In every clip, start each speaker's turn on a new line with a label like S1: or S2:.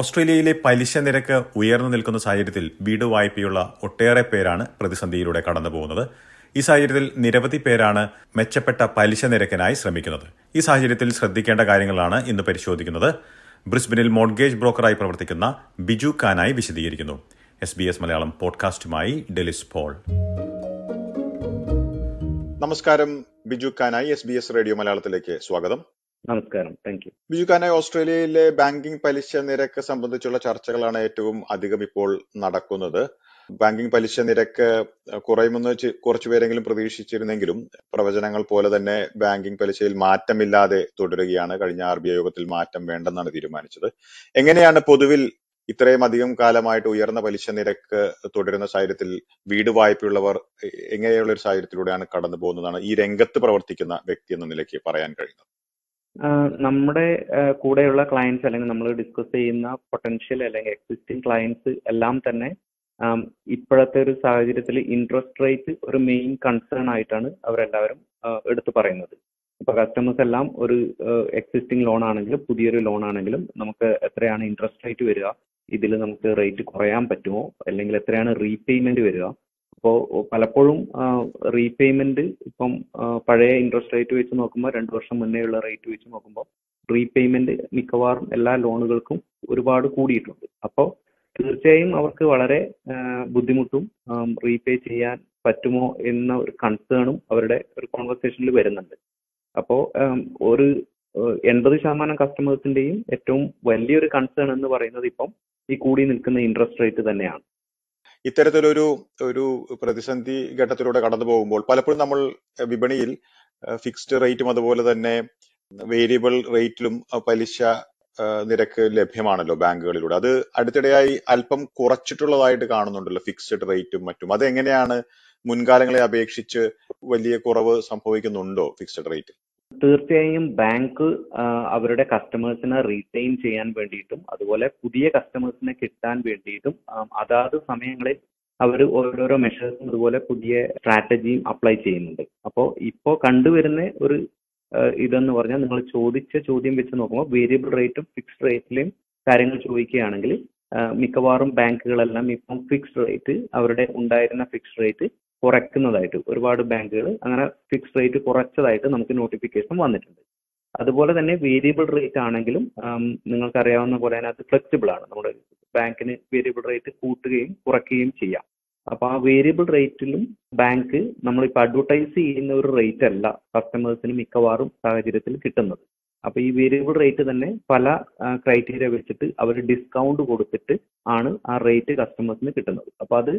S1: ഓസ്ട്രേലിയയിലെ പലിശ നിരക്ക് ഉയർന്നു നിൽക്കുന്ന സാഹചര്യത്തിൽ വീട് വായ്പയുള്ള ഒട്ടേറെ പേരാണ് പ്രതിസന്ധിയിലൂടെ കടന്നുപോകുന്നത് ഈ സാഹചര്യത്തിൽ നിരവധി പേരാണ് മെച്ചപ്പെട്ട പലിശ നിരക്കിനായി ശ്രമിക്കുന്നത്. ഈ സാഹചര്യത്തിൽ ശ്രദ്ധിക്കേണ്ട കാര്യങ്ങളാണ് ഇന്ന് പരിശോധിക്കുന്നത്. ബ്രിസ്ബനിൽ മോഡ്ഗേജ് ബ്രോക്കറായി പ്രവർത്തിക്കുന്ന ബിജു ഖാനായി വിശദീകരിക്കുന്നു. എസ് ബി എസ് മലയാളം പോഡ്കാസ്റ്റുമായി ഡെലിസ് പോൾ. നമസ്കാരം. ബിജു ഖാനായി എസ് ബി എസ് റേഡിയോ മലയാളത്തിലേക്ക് സ്വാഗതം.
S2: നമസ്കാരം. താങ്ക് യു
S1: ബിജു കാനായി ഓസ്ട്രേലിയയിലെ ബാങ്കിംഗ് പലിശ നിരക്ക് സംബന്ധിച്ചുള്ള ചർച്ചകളാണ് ഏറ്റവും അധികം ഇപ്പോൾ നടക്കുന്നത്. ബാങ്കിംഗ് പലിശ നിരക്ക് കുറയുമെന്ന് കുറച്ചു കുറച്ചുപേരെങ്കിലും പ്രതീക്ഷിച്ചിരുന്നെങ്കിലും പ്രവചനങ്ങൾ പോലെ തന്നെ ബാങ്കിംഗ് പലിശയിൽ മാറ്റമില്ലാതെ തുടരുകയാണ്. കഴിഞ്ഞ ആർ ബി ഐ യോഗത്തിൽ മാറ്റം വേണ്ടെന്നാണ് തീരുമാനിച്ചത്. എങ്ങനെയാണ് പൊതുവിൽ ഇത്രയും അധികം കാലമായിട്ട് ഉയർന്ന പലിശ നിരക്ക് തുടരുന്ന സാഹചര്യത്തിൽ വീട് വായ്പയുള്ളവർ എങ്ങനെയുള്ള ഒരു സാഹചര്യത്തിലൂടെയാണ് കടന്നു പോകുന്നതാണ് ഈ രംഗത്ത് പ്രവർത്തിക്കുന്ന വ്യക്തി എന്ന നിലയ്ക്ക് പറയാൻ കഴിയുന്നത്?
S2: നമ്മുടെ കൂടെയുള്ള ക്ലയൻസ് അല്ലെങ്കിൽ നമ്മൾ ഡിസ്കസ് ചെയ്യുന്ന പൊട്ടൻഷ്യൽ അല്ലെങ്കിൽ എക്സിസ്റ്റിംഗ് ക്ലയൻസ് എല്ലാം തന്നെ ഇപ്പോഴത്തെ ഒരു സാഹചര്യത്തിൽ ഇൻട്രസ്റ്റ് റേറ്റ് ഒരു മെയിൻ കൺസേൺ ആയിട്ടാണ് അവരെല്ലാവരും എടുത്തു പറയുന്നത്. ഇപ്പൊ കസ്റ്റമേഴ്സ് എല്ലാം ഒരു എക്സിസ്റ്റിംഗ് ലോൺ ആണെങ്കിലും പുതിയൊരു ലോൺ ആണെങ്കിലും നമുക്ക് എത്രയാണ് ഇൻട്രസ്റ്റ് റേറ്റ് വരിക ഇതിൽ നമുക്ക് റേറ്റ് കുറയാൻ പറ്റുമോ അല്ലെങ്കിൽ എത്രയാണ് റീപേയ്മെന്റ് വരിക അപ്പോൾ പലപ്പോഴും റീപേയ്മെന്റ് ഇപ്പം പഴയ ഇൻട്രസ്റ്റ് റേറ്റ് വെച്ച് നോക്കുമ്പോൾ രണ്ട് വർഷം മുന്നേ ഉള്ള റേറ്റ് വെച്ച് നോക്കുമ്പോൾ റീപേയ്മെന്റ് മിക്കവാറും എല്ലാ ലോണുകൾക്കും ഒരുപാട് കൂടിയിട്ടുണ്ട്. അപ്പോൾ തീർച്ചയായും അവർക്ക് വളരെ ബുദ്ധിമുട്ടും റീപേ ചെയ്യാൻ പറ്റുമോ എന്ന ഒരു കൺസേണും അവരുടെ ഒരു കോൺവെർസേഷനിൽ വരുന്നുണ്ട്. അപ്പോൾ ഒരു എൺപത് ശതമാനം കസ്റ്റമേഴ്സിന്റെയും ഏറ്റവും വലിയൊരു കൺസേൺ എന്ന് പറയുന്നത് ഇപ്പം ഈ കൂടി നിൽക്കുന്ന ഇൻട്രസ്റ്റ് റേറ്റ് തന്നെയാണ്.
S1: ഇത്തരത്തിലൊരു ഒരു പ്രതിസന്ധി ഘട്ടത്തിലൂടെ കടന്നു പോകുമ്പോൾ പലപ്പോഴും നമ്മൾ വിപണിയിൽ ഫിക്സ്ഡ് റേറ്റും അതുപോലെ തന്നെ വേരിയബിൾ റേറ്റിലും പലിശ നിരക്ക് ലഭ്യമാണല്ലോ ബാങ്കുകളിലൂടെ. അത് അടുത്തിടെയായി അല്പം കുറച്ചിട്ടുള്ളതായിട്ട് കാണുന്നുണ്ടല്ലോ ഫിക്സ്ഡ് റേറ്റും മറ്റും. അതെങ്ങനെയാണ് മുൻകാലങ്ങളെ അപേക്ഷിച്ച് വലിയ കുറവ് സംഭവിക്കുന്നുണ്ടോ ഫിക്സ്ഡ് റേറ്റ്
S2: തീർച്ചയായും ബാങ്ക് അവരുടെ കസ്റ്റമേഴ്സിനെ റീറ്റെയിൻ ചെയ്യാൻ വേണ്ടിയിട്ടും അതുപോലെ പുതിയ കസ്റ്റമേഴ്സിനെ കിട്ടാൻ വേണ്ടിയിട്ടും അതാത് സമയങ്ങളിൽ അവർ ഓരോരോ മെഷേഴ്സും അതുപോലെ പുതിയ സ്ട്രാറ്റജിയും അപ്ലൈ ചെയ്യുന്നുണ്ട്. അപ്പോൾ ഇപ്പോൾ കണ്ടുവരുന്ന ഒരു ഇതെന്ന് പറഞ്ഞാൽ നിങ്ങൾ ചോദിച്ച ചോദ്യം വെച്ച് നോക്കുമ്പോൾ വേരിയബിൾ റേറ്റും ഫിക്സ്ഡ് റേറ്റിലെയും കാര്യങ്ങൾ ചോദിക്കുകയാണെങ്കിൽ മിക്കവാറും ബാങ്കുകളെല്ലാം ഇപ്പം ഫിക്സ്ഡ് റേറ്റ് അവരുടെ ഉണ്ടായിരുന്ന ഫിക്സ്ഡ് റേറ്റ് കുറയ്ക്കുന്നതായിട്ട് ഒരുപാട് ബാങ്കുകൾ അങ്ങനെ ഫിക്സ് റേറ്റ് കുറച്ചതായിട്ട് നമുക്ക് നോട്ടിഫിക്കേഷൻ വന്നിട്ടുണ്ട്. അതുപോലെ തന്നെ വേരിയബിൾ റേറ്റ് ആണെങ്കിലും നിങ്ങൾക്കറിയാവുന്ന പോലെ അതിനകത്ത് ഫ്ലെക്സിബിൾ ആണ്. നമ്മുടെ ബാങ്കിന് വേരിയബിൾ റേറ്റ് കൂട്ടുകയും കുറയ്ക്കുകയും ചെയ്യാം. അപ്പൊ ആ വേരിയബിൾ റേറ്റിലും ബാങ്ക് നമ്മളിപ്പോൾ അഡ്വർടൈസ് ചെയ്യുന്ന ഒരു റേറ്റ് അല്ല കസ്റ്റമേഴ്സിന് മിക്കവാറും സാഹചര്യത്തിൽ കിട്ടുന്നത്. അപ്പൊ ഈ വേരിയബിൾ റേറ്റ് തന്നെ പല ക്രൈറ്റീരിയ വെച്ചിട്ട് അവർ ഡിസ്കൗണ്ട് കൊടുത്തിട്ട് ആണ് ആ റേറ്റ് കസ്റ്റമേഴ്സിന് കിട്ടുന്നത്. അപ്പൊ അത്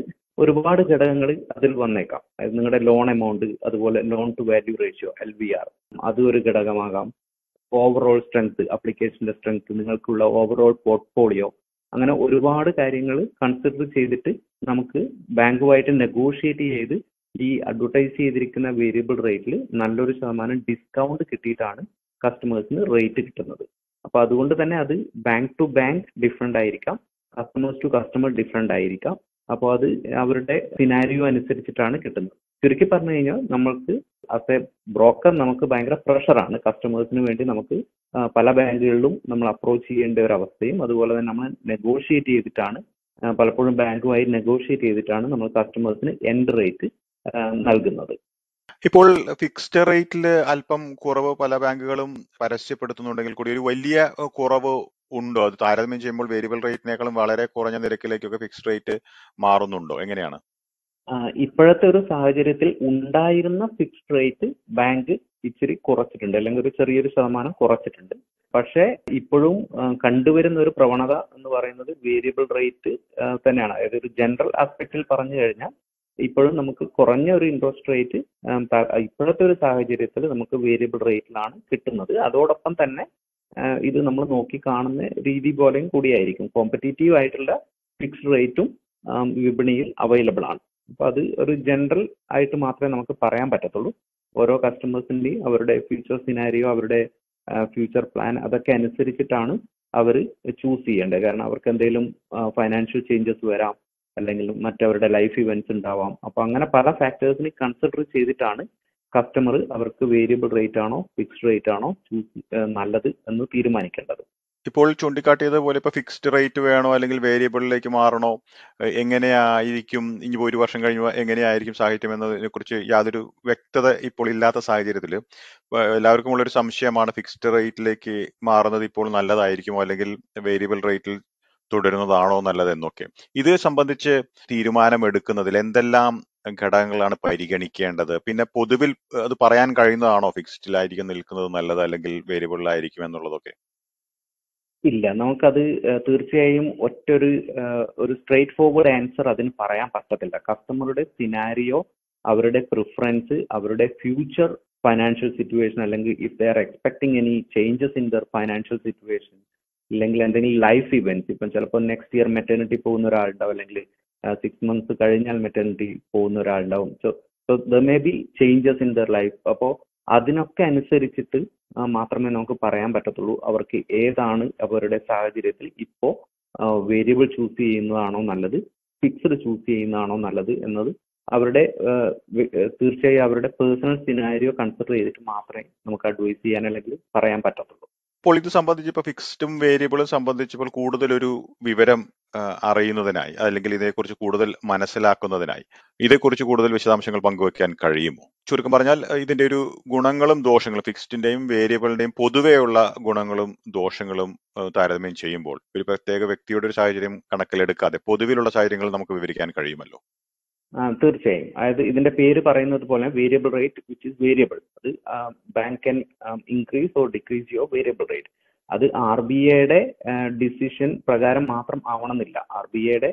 S2: ഒരുപാട് ഘടകങ്ങൾ അതിൽ വന്നേക്കാം. അതായത് നിങ്ങളുടെ ലോൺ എമൗണ്ട് അതുപോലെ loan to value ratio L V R അത് ഒരു ഘടകമാകാം. ഓവറോൾ സ്ട്രെങ്ത് അപ്ലിക്കേഷന്റെ സ്ട്രെങ്ത് നിങ്ങൾക്കുള്ള ഓവറോൾ പോർട്ട്ഫോളിയോ അങ്ങനെ ഒരുപാട് കാര്യങ്ങൾ കൺസിഡർ ചെയ്തിട്ട് നമുക്ക് ബാങ്കുമായിട്ട് നെഗോഷിയേറ്റ് ചെയ്ത് ഈ അഡ്വർടൈസ് ചെയ്തിരിക്കുന്ന വേരിയബിൾ റേറ്റിൽ നല്ലൊരു ശതമാനം ഡിസ്കൗണ്ട് കിട്ടിയിട്ടാണ് കസ്റ്റമേഴ്സിന് റേറ്റ് കിട്ടുന്നത്. അപ്പോൾ അതുകൊണ്ട് തന്നെ അത് ബാങ്ക് ടു ബാങ്ക് ഡിഫറെന്റ് ആയിരിക്കാം. കസ്റ്റമേഴ്സ് ടു കസ്റ്റമർ ഡിഫറെന്റ് ആയിരിക്കാം. അപ്പോൾ അത് അവരുടെ സിനാരിയോ അനുസരിച്ചിട്ടാണ് കിട്ടുന്നത്. ചുരുക്കി പറഞ്ഞു കഴിഞ്ഞാൽ നമ്മൾക്ക് ആസ് എ ബ്രോക്കർ നമുക്ക് ഭയങ്കര പ്രഷറാണ് കസ്റ്റമേഴ്സിന് വേണ്ടി നമുക്ക് പല ബാങ്കുകളിലും നമ്മൾ അപ്രോച്ച് ചെയ്യേണ്ട ഒരു അവസ്ഥയും അതുപോലെ തന്നെ നമ്മൾ നെഗോഷിയേറ്റ് ചെയ്തിട്ടാണ് പലപ്പോഴും ബാങ്കുമായി നെഗോഷിയേറ്റ് ചെയ്തിട്ടാണ് നമ്മൾ കസ്റ്റമേഴ്സിന് എൻഡ് റേറ്റ് നൽകുന്നത്.
S1: ഇപ്പോൾ ഫിക്സ്ഡ് റേറ്റിൽ അല്പം കുറവ് പല ബാങ്കുകളും പരസ്യപ്പെടുത്തുന്നുണ്ടെങ്കിൽ കൂടി ഒരു വലിയ കുറവ് ഉണ്ടോ? അത് താരതമ്യം ചെയ്യുമ്പോൾ വേരിയബിൾ റേറ്റിനേക്കാളും വളരെ കുറഞ്ഞ നിരക്കിലേക്കൊക്കെ ഫിക്സ്ഡ് റേറ്റ് മാറുന്നുണ്ടോ? എങ്ങനെയാണ്?
S2: ഇപ്പോഴത്തെ ഒരു സാഹചര്യത്തിൽ ഉണ്ടായിരുന്ന ഫിക്സ്ഡ് റേറ്റ് ബാങ്ക് ഇച്ചിരി കുറച്ചിട്ടുണ്ട്. അല്ലെങ്കിൽ ഒരു ചെറിയൊരു ശതമാനം കുറച്ചിട്ടുണ്ട്. പക്ഷേ ഇപ്പോഴും കണ്ടുവരുന്ന ഒരു പ്രവണത എന്ന് പറയുന്നത് വേരിയബിൾ റേറ്റ് തന്നെയാണ്. അതായത് ഒരു ജനറൽ ആസ്പെക്റ്റിൽ പറഞ്ഞു കഴിഞ്ഞാൽ ഇപ്പോഴും നമുക്ക് കുറഞ്ഞ ഒരു ഇൻട്രസ്റ്റ് റേറ്റ് ഇപ്പോഴത്തെ ഒരു സാഹചര്യത്തിൽ നമുക്ക് വേരിയബിൾ റേറ്റിലാണ് കിട്ടുന്നത്. അതോടൊപ്പം തന്നെ ഇത് നമ്മൾ നോക്കി കാണുന്ന രീതി പോലെയും കൂടിയായിരിക്കും. കോമ്പറ്റീറ്റീവ് ആയിട്ടുള്ള ഫിക്സ്ഡ് റേറ്റും വിപണിയിൽ അവൈലബിൾ ആണ്. അപ്പോൾ അത് ഒരു ജനറൽ ആയിട്ട് മാത്രമേ നമുക്ക് പറയാൻ പറ്റത്തുള്ളൂ. ഓരോ കസ്റ്റമേഴ്സിന്റെയും അവരുടെ ഫ്യൂച്ചർ സിനാരിയോ അവരുടെ ഫ്യൂച്ചർ പ്ലാൻ അതൊക്കെ അനുസരിച്ചിട്ടാണ് അവർ ചൂസ് ചെയ്യേണ്ടത്. കാരണം അവർക്ക് എന്തെങ്കിലും ഫൈനാൻഷ്യൽ ചേഞ്ചസ് വരാം അല്ലെങ്കിൽ മറ്റവരുടെ ലൈഫ് ഇവന്റ്സ് ഉണ്ടാവാം. അപ്പോൾ അങ്ങനെ പല ഫാക്ടേഴ്സിനെ കൺസിഡർ ചെയ്തിട്ടാണ് കസ്റ്റമർ അവർക്ക് വേരിയബിൾ റേറ്റ് ആണോ ഫിക്സ്ഡ് റേറ്റ് ആണോ നല്ലത് എന്ന് തീരുമാനിക്കേണ്ടത്.
S1: ഇപ്പോൾ ചൂണ്ടിക്കാട്ടിയത് പോലെ ഇപ്പൊ ഫിക്സ്ഡ് റേറ്റ് വേണോ അല്ലെങ്കിൽ വേരിയബിളിലേക്ക് മാറണോ എങ്ങനെയായിരിക്കും ഇനി ഒരു വർഷം കഴിയുമ്പോൾ എങ്ങനെയായിരിക്കും സാഹിത്യം എന്നതിനെ കുറിച്ച് യാതൊരു വ്യക്തത ഇപ്പോൾ ഇല്ലാത്ത സാഹചര്യത്തിൽ എല്ലാവർക്കും ഉള്ളൊരു സംശയമാണ് ഫിക്സ്ഡ് റേറ്റിലേക്ക് മാറുന്നത് ഇപ്പോൾ നല്ലതായിരിക്കുമോ അല്ലെങ്കിൽ വേരിയബിൾ റേറ്റിൽ തുടരുന്നതാണോ നല്ലതെന്നൊക്കെ ഇത് സംബന്ധിച്ച് തീരുമാനമെടുക്കുന്നതിൽ എന്തെല്ലാം ഘടകങ്ങളാണ് പരിഗണിക്കേണ്ടത്? പിന്നെ പൊതുവിൽ അത് പറയാൻ കഴിയുന്നതാണോ? ഫിക്സ്ഡിലായിരിക്കും നിൽക്കുന്നത് നല്ലത് അല്ലെങ്കിൽ വേരിയബിളിലായിരിക്കും എന്നുള്ളതൊക്കെ.
S2: ഇല്ല. നമുക്കത് തീർച്ചയായും ഒറ്റൊരു ഒരു സ്ട്രേറ്റ് ഫോർവേഡ് ആൻസർ അതിന് പറയാൻ പറ്റത്തില്ല. കസ്റ്റമറുടെ സിനാരിയോ അവരുടെ പ്രിഫറൻസ് അവരുടെ ഫ്യൂച്ചർ ഫൈനാൻഷ്യൽ സിറ്റുവേഷൻ അല്ലെങ്കിൽ if they are expecting any changes in their financial situation അല്ലെങ്കിൽ എന്തെങ്കിലും ലൈഫ് ഇവന്റ്സ് ഇപ്പം ചിലപ്പോൾ നെക്സ്റ്റ് ഇയർ മെറ്റേണിറ്റി പോകുന്ന ഒരാളുണ്ടാവും അല്ലെങ്കിൽ സിക്സ് മന്ത്സ് കഴിഞ്ഞാൽ മെറ്റേണിറ്റി പോകുന്ന ഒരാളുണ്ടാവും. So so the may be changes in their life അപ്പോൾ അതിനൊക്കെ അനുസരിച്ചിട്ട് മാത്രമേ നമുക്ക് പറയാൻ പറ്റത്തുള്ളൂ അവർക്ക് ഏതാണ് അവരുടെ സാഹചര്യത്തിൽ ഇപ്പോൾ വേരിയബിൾ ചൂസ് ചെയ്യുന്നതാണോ നല്ലത് ഫിക്സ്ഡ് ചൂസ് ചെയ്യുന്നതാണോ നല്ലത് എന്നത് അവരുടെ തീർച്ചയായും അവരുടെ പേഴ്സണൽ സിനാരിയോ കൺസിഡർ ചെയ്തിട്ട് മാത്രമേ നമുക്ക് അഡ്വൈസ് ചെയ്യാൻ അല്ലെങ്കിൽ പറയാൻ പറ്റത്തുള്ളൂ.
S1: അപ്പോൾ ഇത് സംബന്ധിച്ച് ഫിക്സ്ഡും വേരിയബിളും സംബന്ധിച്ചപ്പോൾ കൂടുതൽ ഒരു വിവരം അറിയുന്നതിനായി അല്ലെങ്കിൽ ഇതേക്കുറിച്ച് കൂടുതൽ മനസ്സിലാക്കുന്നതിനായി. ഇതേക്കുറിച്ച് കൂടുതൽ വിശദാംശങ്ങൾ പങ്കുവെക്കാൻ കഴിയുമോ? ചുരുക്കം പറഞ്ഞാൽ ഇതിന്റെ ഒരു ഗുണങ്ങളും ദോഷങ്ങളും ഫിക്സ്ഡിന്റെയും വേരിയബിളിന്റെയും പൊതുവെയുള്ള ഗുണങ്ങളും ദോഷങ്ങളും താരതമ്യം ചെയ്യുമ്പോൾ ഒരു പ്രത്യേക വ്യക്തിയുടെ ഒരു സാഹചര്യം കണക്കിലെടുക്കാതെ പൊതുവിലുള്ള സാഹചര്യങ്ങൾ നമുക്ക് വിവരിക്കാൻ കഴിയുമല്ലോ.
S2: തീർച്ചയായും. അതായത് ഇതിന്റെ പേര് പറയുന്നത് പോലെ variable rate which is variable അത് bank can increase or decrease your variable rate അത് ആർ ബി ഐയുടെ ഡിസിഷൻ പ്രകാരം മാത്രം ആവണമെന്നില്ല. ആർ ബി ഐയുടെ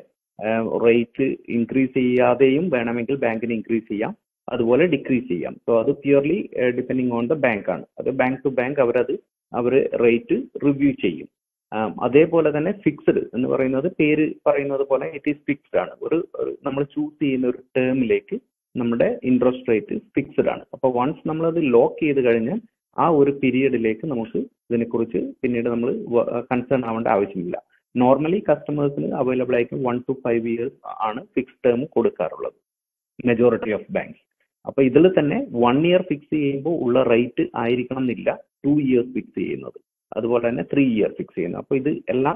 S2: റേറ്റ് ഇൻക്രീസ് ചെയ്യാതെയും വേണമെങ്കിൽ ബാങ്കിന് ഇൻക്രീസ് ചെയ്യാം. അതുപോലെ ഡിക്രീസ് ചെയ്യാം. സോ അത് purely depending on the bank ആണ്. അത് ബാങ്ക് ടു ബാങ്ക് അവരത് അവർ റേറ്റ് റിവ്യൂ ചെയ്യും. അതേപോലെ തന്നെ ഫിക്സഡ് എന്ന് പറയുന്നത് പേര് പറയുന്നത് പോലെ ഇറ്റ് ഈസ് ഫിക്സ്ഡ് ആണ്. ഒരു നമ്മൾ ചൂസ് ചെയ്യുന്ന ഒരു ടേമിലേക്ക് നമ്മുടെ ഇൻട്രസ്റ്റ് റേറ്റ് ഫിക്സ്ഡ് ആണ്. അപ്പോൾ വൺസ് നമ്മൾ അത് ലോക്ക് ചെയ്ത് കഴിഞ്ഞാൽ ആ ഒരു പീരീഡിലേക്ക് നമുക്ക് ഇതിനെക്കുറിച്ച് പിന്നീട് നമ്മൾ കൺസേൺ ആവേണ്ട ആവശ്യമില്ല. നോർമലി കസ്റ്റമേഴ്സിന് അവൈലബിൾ ആയിരിക്കും വൺ ടു ഫൈവ് ഇയേഴ്സ് ആണ് ഫിക്സ് ടേം കൊടുക്കാറുള്ളത്. മെജോറിറ്റി ഓഫ് ബാങ്ക്സ് അപ്പോൾ ഇതിൽ തന്നെ വൺ ഇയർ ഫിക്സ് ചെയ്യുമ്പോൾ ഉള്ള റേറ്റ് ആയിരിക്കണം എന്നില്ല ടു ഇയേഴ്സ് ഫിക്സ് ചെയ്യുന്നത്. അതുപോലെ തന്നെ ത്രീ ഇയർ ഫിക്സ് ചെയ്യുന്നു അപ്പോൾ ഇത് എല്ലാ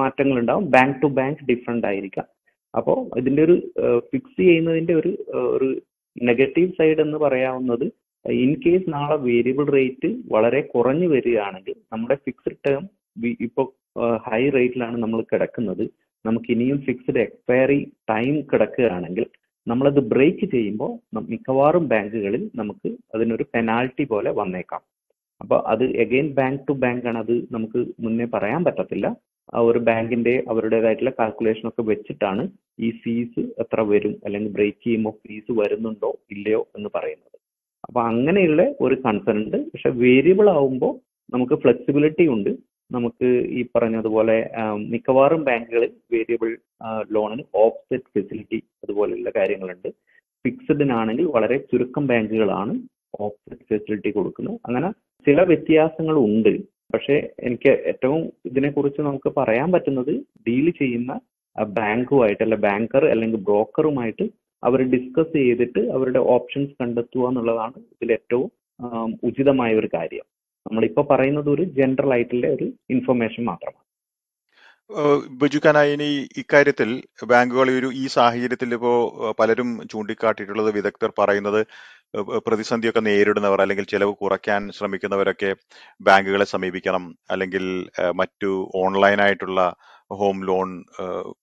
S2: മാറ്റങ്ങൾ ഉണ്ടാവും ബാങ്ക് ടു ബാങ്ക് ഡിഫറെന്റ് ആയിരിക്കാം. അപ്പോൾ ഇതിന്റെ ഒരു ഫിക്സ് ചെയ്യുന്നതിന്റെ ഒരു ഒരു നെഗറ്റീവ് സൈഡ് എന്ന് പറയാവുന്നത് ഇൻ കേസ് നാളെ വേരിയബിൾ റേറ്റ് വളരെ കുറഞ്ഞു വരികയാണെങ്കിൽ നമ്മുടെ ഫിക്സ്ഡ് ടേം ഇപ്പോൾ ഹൈ റേറ്റിലാണ് നമ്മൾ കിടക്കുന്നത്. നമുക്ക് ഇനിയും ഫിക്സ്ഡ് എക്സ്പയറി ടൈം കിടക്കുകയാണെങ്കിൽ നമ്മളത് ബ്രേക്ക് ചെയ്യുമ്പോൾ മിക്കവാറും ബാങ്കുകളിൽ നമുക്ക് അതിനൊരു പെനാൽറ്റി പോലെ വന്നേക്കാം. അപ്പോൾ അത് എഗെയിൻ ബാങ്ക് ടു ബാങ്ക് ആണ് അത് നമുക്ക് മുന്നേ പറയാൻ പറ്റത്തില്ല. ആ ഒരു ബാങ്കിന്റെ അവരുടേതായിട്ടുള്ള കാൽക്കുലേഷൻ ഒക്കെ വെച്ചിട്ടാണ് ഈ ഫീസ് എത്ര വരും അല്ലെങ്കിൽ ബ്രേക്ക് ചെയ്യുമ്പോൾ ഫീസ് വരുന്നുണ്ടോ ഇല്ലയോ എന്ന് പറയുന്നത്. അപ്പൊ അങ്ങനെയുള്ള ഒരു കൺസേൺ ഉണ്ട്. പക്ഷെ വേരിയബിൾ ആവുമ്പോൾ നമുക്ക് ഫ്ലെക്സിബിലിറ്റി ഉണ്ട്. നമുക്ക് ഈ പറഞ്ഞതുപോലെ മിക്കവാറും ബാങ്കുകളിൽ വേരിയബിൾ ലോണിന് ഓഫ്സെറ്റ് ഫെസിലിറ്റി അതുപോലെയുള്ള കാര്യങ്ങളുണ്ട്. ഫിക്സഡിനാണെങ്കിൽ വളരെ ചുരുക്കം ബാങ്കുകളാണ് ഓഫ്സെറ്റ് ഫെസിലിറ്റി കൊടുക്കുന്നത്. അങ്ങനെ ചില വ്യത്യാസങ്ങൾ ഉണ്ട് പക്ഷേ എനിക്ക് ഏറ്റവും ഇതിനെക്കുറിച്ച് നമുക്ക് പറയാൻ പറ്റുന്നത് ഡീൽ ചെയ്യുന്ന ബാങ്കുമായിട്ട് അല്ലെ ബാങ്കർ അല്ലെങ്കിൽ ബ്രോക്കറുമായിട്ട് അവർ ഡിസ്കസ് ചെയ്തിട്ട് അവരുടെ ഓപ്ഷൻസ് കണ്ടെത്തുക എന്നുള്ളതാണ് ഇതിൽ ഏറ്റവും ഉചിതമായ ഒരു കാര്യം. നമ്മളിപ്പോൾ പറയുന്നത് ഒരു ജനറൽ ആയിട്ടുള്ള ഒരു ഇൻഫർമേഷൻ മാത്രമാണ്.
S1: ബജുഖാനായി ഇനി ഇക്കാര്യത്തിൽ ബാങ്കുകൾ ഒരു ഈ സാഹചര്യത്തിൽ ഇപ്പോ പലരും ചൂണ്ടിക്കാട്ടിയിട്ടുള്ളത് വിദഗ്ധർ പറയുന്നത് പ്രതിസന്ധിയൊക്കെ നേരിടുന്നവർ അല്ലെങ്കിൽ ചെലവ് കുറയ്ക്കാൻ ശ്രമിക്കുന്നവരൊക്കെ ബാങ്കുകളെ സമീപിക്കണം. അല്ലെങ്കിൽ മറ്റു ഓൺലൈനായിട്ടുള്ള ഹോം ലോൺ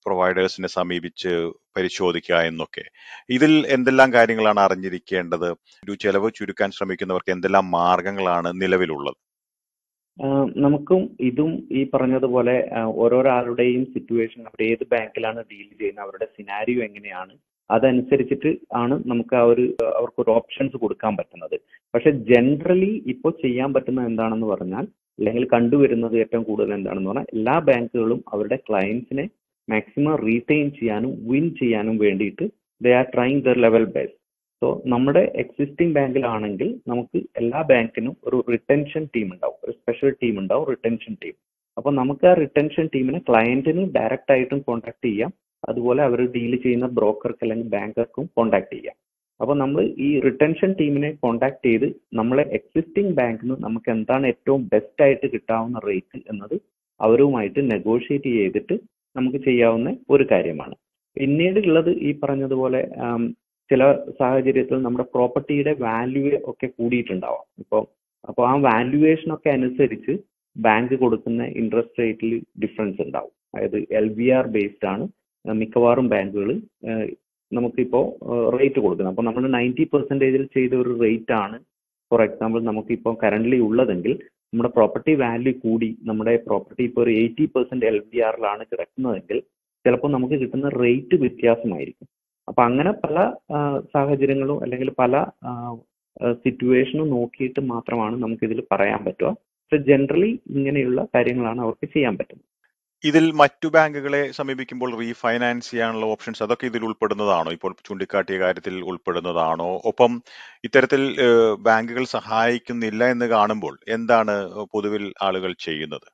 S1: പ്രൊവൈഡേഴ്സിനെ സമീപിച്ച് പരിശോധിക്കുക എന്നൊക്കെ. ഇതിൽ എന്തെല്ലാം കാര്യങ്ങളാണ് അറിഞ്ഞിരിക്കേണ്ടത്? ഒരു ചെലവ് ചുരുക്കാൻ ശ്രമിക്കുന്നവർക്ക് എന്തെല്ലാം മാർഗങ്ങളാണ് നിലവിലുള്ളത്?
S2: നമുക്കും ഇതും ഈ പറഞ്ഞതുപോലെ ഓരോരാളുടെയും സിറ്റുവേഷൻ അവർ ഏത് ബാങ്കിലാണ് ഡീൽ ചെയ്യുന്നത് അവരുടെ സിനാരിയോ എങ്ങനെയാണ് അതനുസരിച്ചിട്ട് ആണ് നമുക്ക് ആ ഒരു അവർക്ക് ഒരു ഓപ്ഷൻസ് കൊടുക്കാൻ പറ്റുന്നത്. പക്ഷെ ജനറലി ഇപ്പോൾ ചെയ്യാൻ പറ്റുന്നത് എന്താണെന്ന് പറഞ്ഞാൽ അല്ലെങ്കിൽ കണ്ടുവരുന്നത് ഏറ്റവും കൂടുതൽ എന്താണെന്ന് പറഞ്ഞാൽ എല്ലാ ബാങ്കുകളും അവരുടെ ക്ലയൻസിനെ മാക്സിമം റീറ്റെയിൻ ചെയ്യാനും വിൻ ചെയ്യാനും വേണ്ടിയിട്ട് they are trying their level best so നമ്മുടെ എക്സിസ്റ്റിംഗ് ബാങ്കിലാണെങ്കിൽ നമുക്ക് എല്ലാ ബാങ്കിനും ഒരു റിട്ടൻഷൻ ടീം ഉണ്ടാവും. ഒരു സ്പെഷ്യൽ ടീം ഉണ്ടാവും റിട്ടൻഷൻ ടീം അപ്പോൾ നമുക്ക് ആ റിട്ടൻഷൻ ടീമിനെ ക്ലയന്റിന് ഡയറക്റ്റ് ആയിട്ടും കോൺടാക്ട് ചെയ്യാം. അതുപോലെ അവർ ഡീൽ ചെയ്യുന്ന ബ്രോക്കർക്ക് അല്ലെങ്കിൽ ബാങ്കർക്കും കോൺടാക്ട് ചെയ്യാം. അപ്പോൾ നമ്മൾ ഈ റിട്ടൻഷൻ ടീമിനെ കോൺടാക്ട് ചെയ്ത് നമ്മളെ എക്സിസ്റ്റിംഗ് ബാങ്കിൽ നിന്ന് നമുക്ക് എന്താണ് ഏറ്റവും ബെസ്റ്റ് ആയിട്ട് കിട്ടാവുന്ന റേറ്റ് എന്നത് അവരുമായിട്ട് നെഗോഷിയേറ്റ് ചെയ്തിട്ട് നമുക്ക് ചെയ്യാവുന്ന ഒരു കാര്യമാണ്. പിന്നീട് ഉള്ളത് ഈ പറഞ്ഞതുപോലെ ചില സാഹചര്യത്തിൽ നമ്മുടെ പ്രോപ്പർട്ടിയുടെ വാല്യൂ ഒക്കെ കൂടിയിട്ടുണ്ടാവാം. ഇപ്പോൾ അപ്പോൾ ആ വാല്യുവേഷൻ ഒക്കെ അനുസരിച്ച് ബാങ്ക് കൊടുക്കുന്ന ഇൻട്രസ്റ്റ് റേറ്റിൽ ഡിഫറൻസ് ഉണ്ടാവും. അതായത് എൽ ബി ആർ ബേസ്ഡ് ആണ്. മിക്കവാറും ബാങ്കുകൾ നമുക്കിപ്പോൾ റേറ്റ് കൊടുക്കുന്നത് അപ്പോൾ നമ്മൾ നയന്റി പെർസെന്റേജിൽ ചെയ്ത ഒരു റേറ്റ് ആണ് ഫോർ എക്സാമ്പിൾ നമുക്കിപ്പോൾ കറന്റ്ലി ഉള്ളതെങ്കിൽ നമ്മുടെ പ്രോപ്പർട്ടി വാല്യൂ കൂടി നമ്മുടെ പ്രോപ്പർട്ടി ഇപ്പോൾ ഒരു എയ്റ്റി പെർസെന്റ് എൽ ഡി ആറിലാണ് കിടക്കുന്നതെങ്കിൽ ചിലപ്പോൾ നമുക്ക് കിട്ടുന്ന റേറ്റ് വ്യത്യാസമായിരിക്കും. അപ്പം അങ്ങനെ പല സാഹചര്യങ്ങളും അല്ലെങ്കിൽ പല സിറ്റുവേഷനും നോക്കിയിട്ട് മാത്രമാണ് നമുക്കിതിൽ പറയാൻ പറ്റുക. പക്ഷെ ജനറലി ഇങ്ങനെയുള്ള കാര്യങ്ങളാണ് അവർക്ക് ചെയ്യാൻ പറ്റുന്നത്.
S1: ഇതിൽ മറ്റു ബാങ്കുകളെ സമീപിക്കുമ്പോൾ റീഫൈനാൻസ് ചെയ്യാനുള്ള ഓപ്ഷൻസ് അതൊക്കെ ഇതിൽ ഉൾപ്പെടുന്നതാണോ? ഇപ്പോൾ ചൂണ്ടിക്കാട്ടിയ കാര്യത്തിൽ ഉൾപ്പെടുന്നതാണോ? ഒപ്പം ഇത്തരത്തിൽ ബാങ്കുകൾ സഹായിക്കുന്നില്ല എന്ന് കാണുമ്പോൾ എന്താണ് പൊതുവിൽ ആളുകൾ ചെയ്യുന്നത്?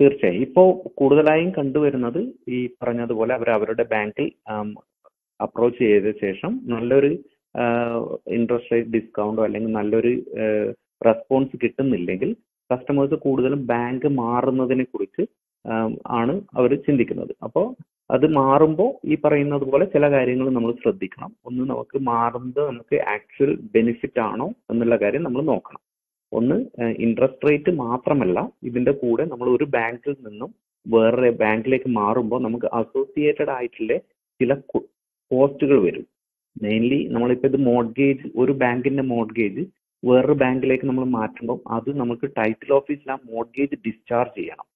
S2: തീർച്ചയായും. ഇപ്പോൾ കൂടുതലായും കണ്ടുവരുന്നത് ഈ പറഞ്ഞതുപോലെ അവർ അവരുടെ ബാങ്കിൽ അപ്രോച്ച് ചെയ്ത ശേഷം നല്ലൊരു ഇൻട്രസ്റ്റ് റേറ്റ് ഡിസ്കൗണ്ടോ അല്ലെങ്കിൽ നല്ലൊരു റെസ്പോൺസ് കിട്ടുന്നില്ലെങ്കിൽ കസ്റ്റമേഴ്സ് കൂടുതലും ബാങ്ക് മാറുന്നതിനെ കുറിച്ച് ആണ് അവർ ചിന്തിക്കുന്നത്. അപ്പോൾ അത് മാറുമ്പോൾ ഈ പറയുന്നത് പോലെ ചില കാര്യങ്ങൾ നമ്മൾ ശ്രദ്ധിക്കണം. ഒന്ന് നമുക്ക് മാറുന്നത് നമുക്ക് ആക്ച്വൽ ബെനിഫിറ്റ് ആണോ എന്നുള്ള കാര്യം നമ്മൾ നോക്കണം. ഒന്ന് ഇൻട്രസ്റ്റ് റേറ്റ് മാത്രമല്ല ഇതിന്റെ കൂടെ നമ്മൾ ഒരു ബാങ്കിൽ നിന്നും വേറെ ബാങ്കിലേക്ക് മാറുമ്പോൾ നമുക്ക് അസോസിയേറ്റഡ് ആയിട്ടുള്ള ചില കോസ്റ്റുകൾ വരും. മെയിൻലി നമ്മളിപ്പോൾ ഇത് മോഡ്ഗേജ് ഒരു ബാങ്കിന്റെ മോഡ്ഗേജ് വേറൊരു ബാങ്കിലേക്ക് നമ്മൾ മാറ്റുമ്പോൾ അത് നമുക്ക് ടൈറ്റിൽ ഓഫീസിൽ ആ മോഡ്ഗേജ് ഡിസ്ചാർജ് ചെയ്യണം.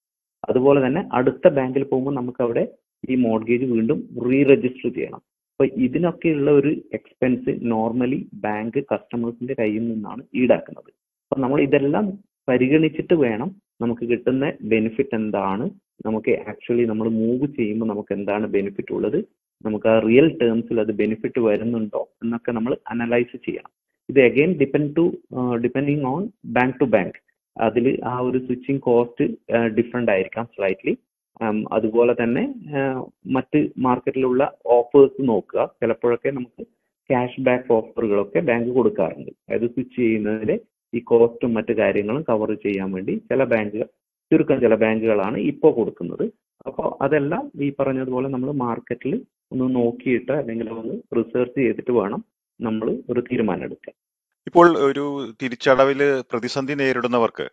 S2: അതുപോലെ തന്നെ അടുത്ത ബാങ്കിൽ പോകുമ്പോൾ നമുക്ക് അവിടെ ഈ മോർഗേജ് വീണ്ടും റീ രജിസ്റ്റർ ചെയ്യണം. അപ്പൊ ഇതിനൊക്കെയുള്ള ഒരു എക്സ്പെൻസ് നോർമലി ബാങ്ക് കസ്റ്റമേഴ്സിന്റെ കയ്യിൽ നിന്നാണ് ഈടാക്കുന്നത്. അപ്പൊ നമ്മൾ ഇതെല്ലാം പരിഗണിച്ചിട്ട് വേണം നമുക്ക് കിട്ടുന്ന ബെനിഫിറ്റ് എന്താണ് നമുക്ക് ആക്ച്വലി നമ്മൾ മൂവ് ചെയ്യുമ്പോൾ നമുക്ക് എന്താണ് ബെനിഫിറ്റ് ഉള്ളത് നമുക്ക് ആ റിയൽ ടേംസിൽ അത് ബെനിഫിറ്റ് വരുന്നുണ്ടോ എന്നൊക്കെ നമ്മൾ അനലൈസ് ചെയ്യണം. ഇത് again depend to depending on bank to bank അതിൽ ആ ഒരു സ്വിച്ചിങ് കോസ്റ്റ് ഡിഫറെന്റ് ആയിരിക്കാം സ്ലൈറ്റ്ലി അതുപോലെ തന്നെ മറ്റ് മാർക്കറ്റിലുള്ള ഓഫേഴ്സ് നോക്കുക. ചിലപ്പോഴൊക്കെ നമുക്ക് ക്യാഷ് ബാക്ക് ഓഫറുകളൊക്കെ ബാങ്ക് കൊടുക്കാറുണ്ട്. അതായത് സ്വിച്ച് ചെയ്യുന്നതിൽ ഈ കോസ്റ്റും മറ്റ് കാര്യങ്ങളും കവർ ചെയ്യാൻ വേണ്ടി ചില ബാങ്കുകൾ ചുരുക്കം ചില ബാങ്കുകളാണ് ഇപ്പോൾ കൊടുക്കുന്നത്. അപ്പോൾ അതെല്ലാം ഈ പറഞ്ഞതുപോലെ നമ്മൾ മാർക്കറ്റിൽ ഒന്ന് നോക്കിയിട്ട് അല്ലെങ്കിൽ ഒന്ന് റിസർച്ച് ചെയ്തിട്ട് വേണം നമ്മൾ ഒരു തീരുമാനം എടുക്കാൻ.
S1: ഇപ്പോൾ ഒരു തിരിച്ചടവിൽ പ്രതിസന്ധി നേരിടുന്നവർക്ക്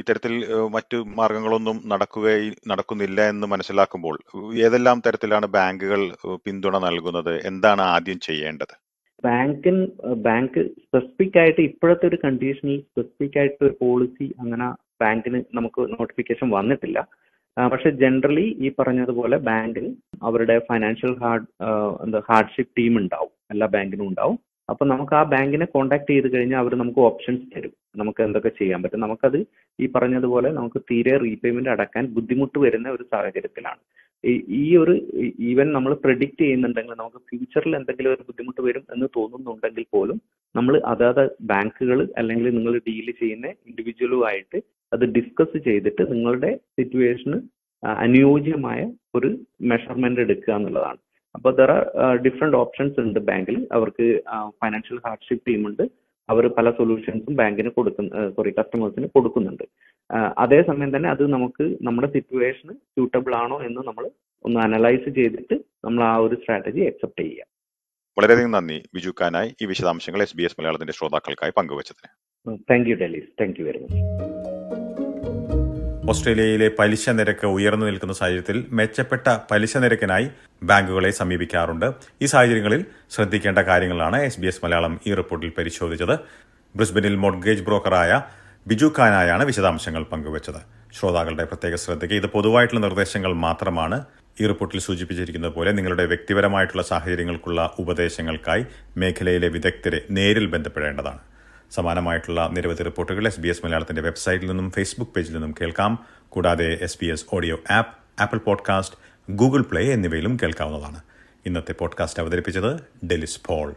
S1: ഇത്തരത്തിൽ മറ്റു മാർഗങ്ങളൊന്നും നടക്കുകയും നടക്കുന്നില്ല എന്ന് മനസ്സിലാക്കുമ്പോൾ ഏതെല്ലാം തരത്തിലാണ് ബാങ്കുകൾ പിന്തുണ നൽകുന്നത്? എന്താണ് ആദ്യം ചെയ്യേണ്ടത്?
S2: ബാങ്കിൻ ബാങ്ക് സ്പെസിഫിക് ആയിട്ട് ഇപ്പോഴത്തെ ഒരു കണ്ടീഷനിൽ സ്പെസിഫിക് ആയിട്ട് ഒരു പോളിസി അങ്ങനെ ബാങ്കിന് നമുക്ക് നോട്ടിഫിക്കേഷൻ വന്നിട്ടില്ല. പക്ഷെ ജനറലി ഈ പറഞ്ഞതുപോലെ ബാങ്കിൽ അവരുടെ ഫൈനാൻഷ്യൽ ഹാർഡ് എന്താ ഹാർഡ്ഷിപ്പ് ടീം ഉണ്ടാവും. എല്ലാ ബാങ്കിനും ഉണ്ടാവും. അപ്പൊ നമുക്ക് ആ ബാങ്കിനെ കോൺടാക്ട് ചെയ്ത് കഴിഞ്ഞാൽ അവർ നമുക്ക് ഓപ്ഷൻസ് തരും. നമുക്ക് എന്തൊക്കെ ചെയ്യാൻ പറ്റും. നമുക്കത് ഈ പറഞ്ഞതുപോലെ നമുക്ക് തീരെ റീപേയ്മെന്റ് അടക്കാൻ ബുദ്ധിമുട്ട് വരുന്ന ഒരു സാഹചര്യത്തിലാണ്. ഈ ഒരു ഈവൻ നമ്മൾ പ്രെഡിക്റ്റ് ചെയ്യുന്നുണ്ടെങ്കിൽ നമുക്ക് ഫ്യൂച്ചറിൽ എന്തെങ്കിലും ഒരു ബുദ്ധിമുട്ട് വരും എന്ന് തോന്നുന്നുണ്ടെങ്കിൽ പോലും നമ്മൾ അതാത് ബാങ്കുകൾ അല്ലെങ്കിൽ നിങ്ങൾ ഡീൽ ചെയ്യുന്ന ഇൻഡിവിജ്വലുമായിട്ട് അത് ഡിസ്കസ് ചെയ്തിട്ട് നിങ്ങളുടെ സിറ്റുവേഷന് അനുയോജ്യമായ ഒരു മെഷർമെന്റ് എടുക്കുക എന്നുള്ളതാണ്. അപ്പോൾ ദർ ആർ ഡിഫറെന്റ് ഓപ്ഷൻസ് ഉണ്ട് ബാങ്കിൽ. അവർക്ക് ഫൈനാൻഷ്യൽ ഹാർഡ്ഷിപ്പ് ടീം ഉണ്ട്. അവർ പല സൊല്യൂഷൻസും ബാങ്കിന് കൊടുക്കുന്ന സോറി കസ്റ്റമേഴ്സിന് കൊടുക്കുന്നുണ്ട്. അതേസമയം തന്നെ അത് നമുക്ക് നമ്മുടെ സിറ്റുവേഷന് സ്യൂട്ടബിൾ ആണോ എന്ന് നമ്മൾ ഒന്ന് അനലൈസ് ചെയ്തിട്ട് നമ്മൾ ആ ഒരു സ്ട്രാറ്റജി അക്സെപ്റ്റ് ചെയ്യുക.
S1: വളരെയധികം നന്ദി ബിജു ഖാനായി ഈ വിശദാംശങ്ങൾ എസ് ബി എസ് മലയാളത്തിന്റെ ശ്രോതാക്കൾക്കായി പങ്കുവച്ചതിന്.
S2: Thank you Delis thank you very much
S1: ഓസ്ട്രേലിയയിലെ പലിശ നിരക്ക് ഉയർന്നു നിൽക്കുന്ന സാഹചര്യത്തിൽ മെച്ചപ്പെട്ട പലിശ നിരക്കിനായി ബാങ്കുകളെ സമീപിക്കാറുണ്ട്. ഈ സാഹചര്യങ്ങളിൽ ശ്രദ്ധിക്കേണ്ട കാര്യങ്ങളാണ് എസ് ബി എസ് മലയാളം ഈ റിപ്പോർട്ടിൽ പരിശോധിച്ചത്. ബ്രിസ്ബനിൽ മോഡ്ഗേജ് ബ്രോക്കറായ ബിജു ഖാനായാണ് വിശദാംശങ്ങൾ പങ്കുവച്ചത്. ശ്രോതാക്കളുടെ പ്രത്യേക ശ്രദ്ധയ്ക്ക് ഇത് പൊതുവായിട്ടുള്ള നിർദ്ദേശങ്ങൾ മാത്രമാണ് ഈ റിപ്പോർട്ടിൽ സൂചിപ്പിച്ചിരിക്കുന്നത് പോലെ നിങ്ങളുടെ വ്യക്തിപരമായിട്ടുള്ള സാഹചര്യങ്ങൾക്കുള്ള ഉപദേശങ്ങൾക്കായി മേഖലയിലെ വിദഗ്ധരെ നേരിൽ ബന്ധപ്പെടേണ്ടതാണ്. സമാനമായിട്ടുള്ള നിരവധി റിപ്പോർട്ടുകൾ എസ് ബി എസ് മലയാളത്തിന്റെ വെബ്സൈറ്റിൽ നിന്നും ഫേസ്ബുക്ക് പേജിൽ നിന്നും കേൾക്കാം. കൂടാതെ S B S audio app Apple podcast Google Play എന്നിവയിലും കേൾക്കാവുന്നതാണ്. ഇന്നത്തെ പോഡ്കാസ്റ്റ് അവതരിപ്പിച്ചത് ഡെലിസ് പോൾ.